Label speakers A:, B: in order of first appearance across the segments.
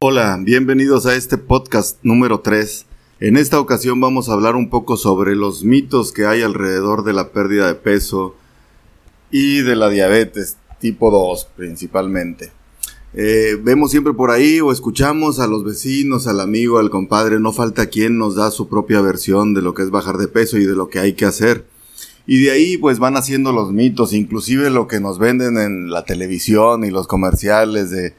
A: Hola, bienvenidos a este podcast número 3. En esta ocasión vamos a hablar un poco sobre los mitos que hay alrededor de la pérdida de peso y de la diabetes tipo 2 principalmente. Eh, vemos siempre por ahí o escuchamos a los vecinos, al amigo, al compadre, no falta quien nos da su propia versión de lo que es bajar de peso y de lo que hay que hacer. Y de ahí pues van haciendo los mitos, inclusive lo que nos venden en la televisión y los comerciales de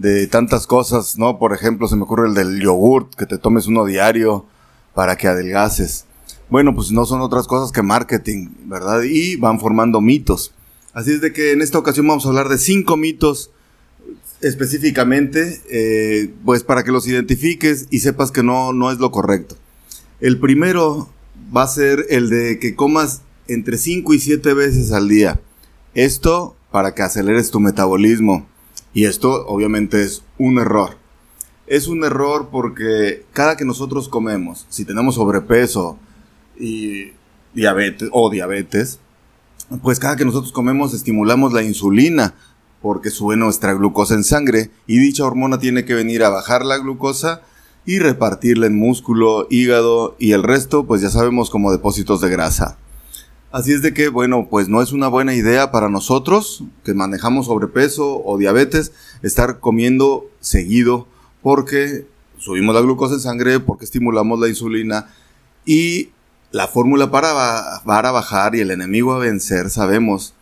A: de tantas cosas, ¿no? Por ejemplo, se me ocurre el del yogurt, que te tomes uno diario para que adelgaces. Bueno, pues no son otras cosas que marketing, ¿verdad? Y van formando mitos. Así es de que en esta ocasión vamos a hablar de cinco mitos específicamente, eh, pues para que los identifiques y sepas que no, no es lo correcto. El primero va a ser el de que comas entre 5 y 7 veces al día. Esto para que aceleres tu metabolismo. Y esto obviamente es un error. Es un error porque cada que nosotros comemos, si tenemos sobrepeso y diabetes o diabetes, pues cada que nosotros comemos estimulamos la insulina porque sube nuestra glucosa en sangre y dicha hormona tiene que venir a bajar la glucosa y repartirla en músculo, hígado y el resto pues ya sabemos como depósitos de grasa. Así es de que, bueno, pues no es una buena idea para nosotros que manejamos sobrepeso o diabetes estar comiendo seguido porque subimos la glucosa en sangre, porque estimulamos la insulina y la fórmula para, para bajar y el enemigo a vencer sabemos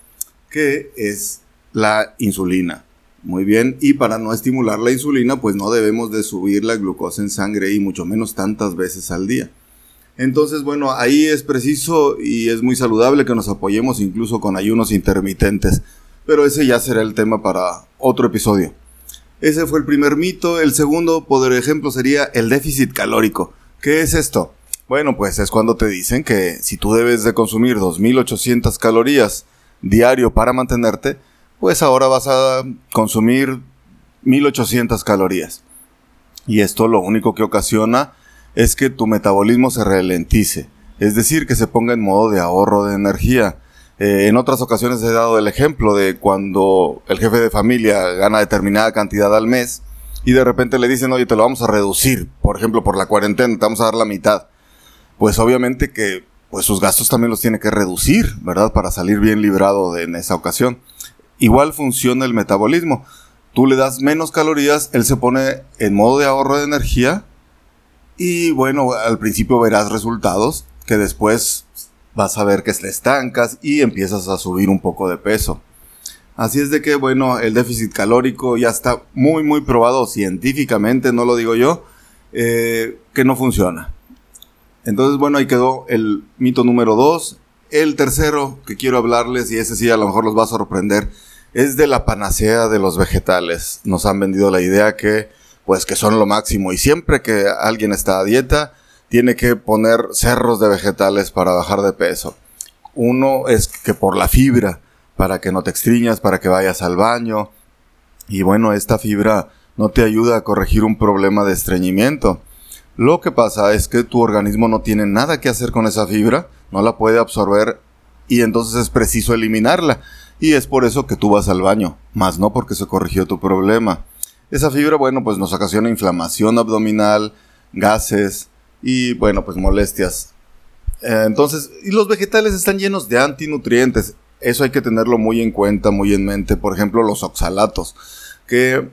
A: que es la insulina. Muy bien, y para no estimular la insulina, pues no debemos de subir la glucosa en sangre y mucho menos tantas veces al día. Entonces, bueno, ahí es preciso y es muy saludable que nos apoyemos incluso con ayunos intermitentes. Pero ese ya será el tema para otro episodio. Ese fue el primer mito. El segundo, por ejemplo, sería el déficit calórico. ¿Qué es esto? Bueno, pues es cuando te dicen que si tú debes de consumir 2.800 calorías diario para mantenerte, pues ahora vas a consumir 1.800 calorías. Y esto lo único que ocasiona es que tu metabolismo se ralentice, es decir, que se ponga en modo de ahorro de energía. Eh, en otras ocasiones he dado el ejemplo de cuando el jefe de familia gana determinada cantidad al mes y de repente le dicen, oye, te lo vamos a reducir, por ejemplo, por la cuarentena, te vamos a dar la mitad. Pues obviamente que pues sus gastos también los tiene que reducir, ¿verdad? Para salir bien librado en esa ocasión. Igual funciona el metabolismo. Tú le das menos calorías, él se pone en modo de ahorro de energía y bueno, al principio verás resultados que después vas a ver que te estancas y empiezas a subir un poco de peso. Así es de que, bueno, el déficit calórico ya está muy, muy probado científicamente, no lo digo yo, eh, que no funciona. Entonces, bueno, ahí quedó el mito número dos. El tercero que quiero hablarles, y ese sí a lo mejor los va a sorprender, es de la panacea de los vegetales. Nos han vendido la idea que pues que son lo máximo. Y siempre que alguien está a dieta, tiene que poner cerros de vegetales para bajar de peso. Uno es que por la fibra, para que no te extriñas, para que vayas al baño. Y bueno, esta fibra no te ayuda a corregir un problema de estreñimiento. Lo que pasa es que tu organismo no tiene nada que hacer con esa fibra, no la puede absorber y entonces es preciso eliminarla. Y es por eso que tú vas al baño, más no porque se corrigió tu problema. Esa fibra, bueno, pues nos ocasiona inflamación abdominal, gases y, bueno, pues molestias. Eh, entonces, y los vegetales están llenos de antinutrientes. Eso hay que tenerlo muy en cuenta, muy en mente. Por ejemplo, los oxalatos, que,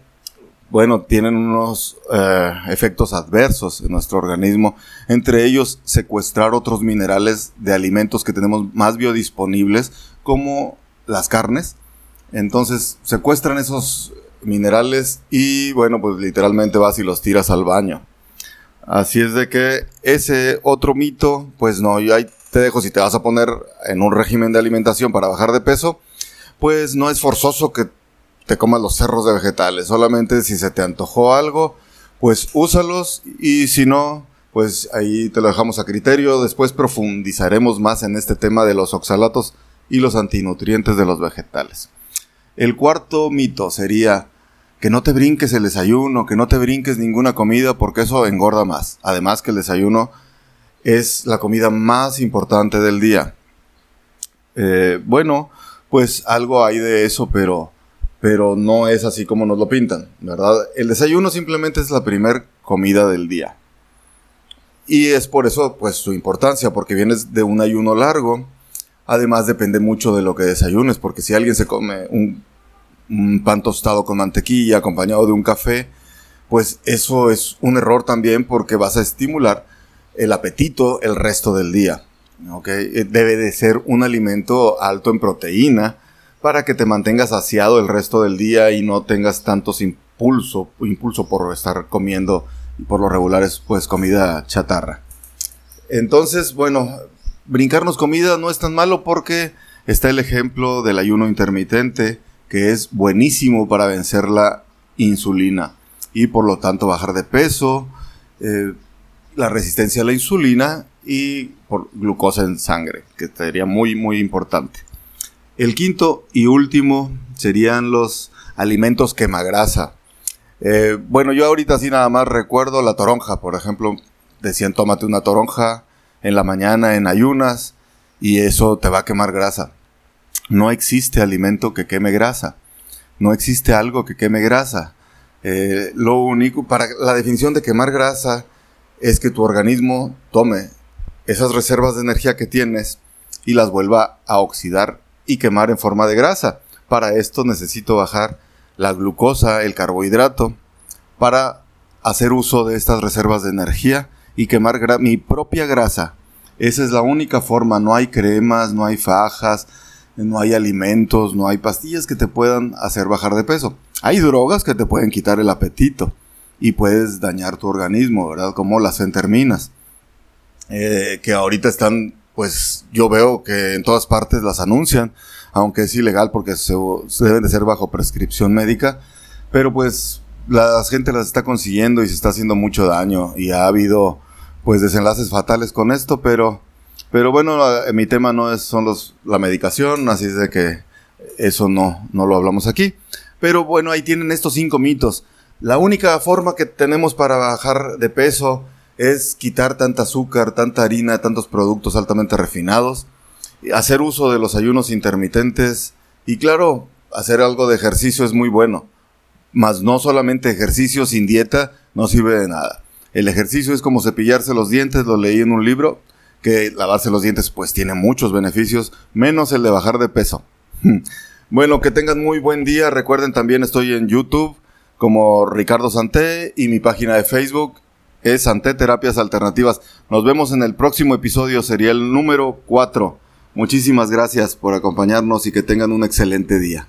A: bueno, tienen unos eh, efectos adversos en nuestro organismo. Entre ellos, secuestrar otros minerales de alimentos que tenemos más biodisponibles, como las carnes. Entonces, secuestran esos minerales y bueno, pues literalmente vas y los tiras al baño. Así es de que ese otro mito, pues no, yo ahí te dejo si te vas a poner en un régimen de alimentación para bajar de peso, pues no es forzoso que te comas los cerros de vegetales, solamente si se te antojó algo, pues úsalos y si no, pues ahí te lo dejamos a criterio, después profundizaremos más en este tema de los oxalatos y los antinutrientes de los vegetales. El cuarto mito sería que no te brinques el desayuno, que no te brinques ninguna comida porque eso engorda más. Además que el desayuno es la comida más importante del día. Eh, bueno, pues algo hay de eso, pero, pero no es así como nos lo pintan, ¿verdad? El desayuno simplemente es la primer comida del día. Y es por eso, pues, su importancia, porque vienes de un ayuno largo. Además, depende mucho de lo que desayunes, porque si alguien se come un, un pan tostado con mantequilla acompañado de un café, pues eso es un error también porque vas a estimular el apetito el resto del día. ¿okay? Debe de ser un alimento alto en proteína para que te mantengas saciado el resto del día y no tengas tantos impulso, impulso por estar comiendo por lo regular es pues comida chatarra. Entonces, bueno, brincarnos comida no es tan malo porque está el ejemplo del ayuno intermitente que es buenísimo para vencer la insulina y por lo tanto bajar de peso, eh, la resistencia a la insulina y por glucosa en sangre, que sería muy muy importante. El quinto y último serían los alimentos quemagrasa. Eh, bueno, yo ahorita sí nada más recuerdo la toronja, por ejemplo, decían tómate una toronja en la mañana en ayunas y eso te va a quemar grasa. No existe alimento que queme grasa. No existe algo que queme grasa. Eh, lo único, para la definición de quemar grasa es que tu organismo tome esas reservas de energía que tienes y las vuelva a oxidar y quemar en forma de grasa. Para esto necesito bajar la glucosa, el carbohidrato, para hacer uso de estas reservas de energía y quemar mi propia grasa. Esa es la única forma, no hay cremas, no hay fajas, no hay alimentos, no hay pastillas que te puedan hacer bajar de peso. Hay drogas que te pueden quitar el apetito y puedes dañar tu organismo, ¿verdad? Como las enterminas, eh, que ahorita están, pues yo veo que en todas partes las anuncian, aunque es ilegal porque se, deben de ser bajo prescripción médica, pero pues la gente las está consiguiendo y se está haciendo mucho daño y ha habido pues desenlaces fatales con esto, pero pero bueno, mi tema no es son los la medicación, así es de que eso no no lo hablamos aquí. Pero bueno, ahí tienen estos cinco mitos. La única forma que tenemos para bajar de peso es quitar tanta azúcar, tanta harina, tantos productos altamente refinados hacer uso de los ayunos intermitentes y claro, hacer algo de ejercicio es muy bueno. Mas no solamente ejercicio sin dieta no sirve de nada. El ejercicio es como cepillarse los dientes, lo leí en un libro, que lavarse los dientes pues tiene muchos beneficios, menos el de bajar de peso. bueno, que tengan muy buen día. Recuerden también estoy en YouTube como Ricardo Santé y mi página de Facebook es Santé Terapias Alternativas. Nos vemos en el próximo episodio, sería el número 4. Muchísimas gracias por acompañarnos y que tengan un excelente día.